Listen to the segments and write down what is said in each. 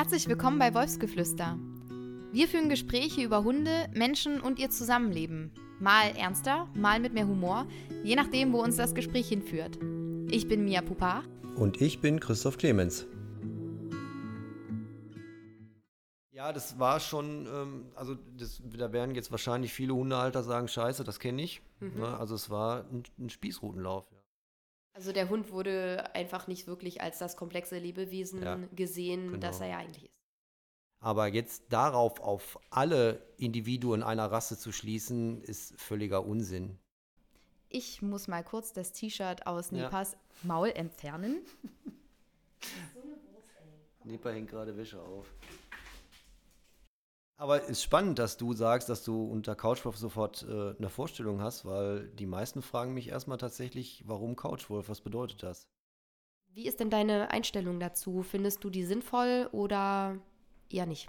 Herzlich willkommen bei Wolfsgeflüster. Wir führen Gespräche über Hunde, Menschen und ihr Zusammenleben. Mal ernster, mal mit mehr Humor, je nachdem, wo uns das Gespräch hinführt. Ich bin Mia Pupa. Und ich bin Christoph Clemens. Ja, das war schon, ähm, also das, da werden jetzt wahrscheinlich viele Hundehalter sagen, scheiße, das kenne ich. Mhm. Ne? Also es war ein, ein Spießrutenlauf. Ja. Also der Hund wurde einfach nicht wirklich als das komplexe Lebewesen ja, gesehen, genau. das er ja eigentlich ist. Aber jetzt darauf auf alle Individuen einer Rasse zu schließen, ist völliger Unsinn. Ich muss mal kurz das T-Shirt aus Nepas ja. Maul entfernen. Nepa hängt gerade Wäsche auf. Aber es ist spannend, dass du sagst, dass du unter Couchwolf sofort äh, eine Vorstellung hast, weil die meisten fragen mich erstmal tatsächlich, warum Couchwolf? Was bedeutet das? Wie ist denn deine Einstellung dazu? Findest du die sinnvoll oder eher nicht?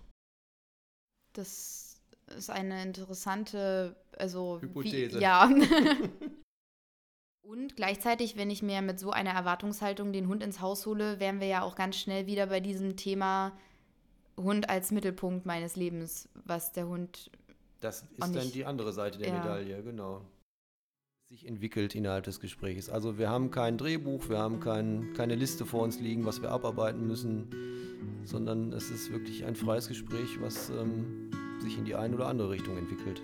Das ist eine interessante, also Hypothese. Wie, ja. Und gleichzeitig, wenn ich mir mit so einer Erwartungshaltung den Hund ins Haus hole, wären wir ja auch ganz schnell wieder bei diesem Thema, Hund als Mittelpunkt meines Lebens, was der Hund. Das ist dann die andere Seite der ja. Medaille, genau. Sich entwickelt innerhalb des Gesprächs. Also wir haben kein Drehbuch, wir haben kein, keine Liste vor uns liegen, was wir abarbeiten müssen, sondern es ist wirklich ein freies Gespräch, was ähm, sich in die eine oder andere Richtung entwickelt.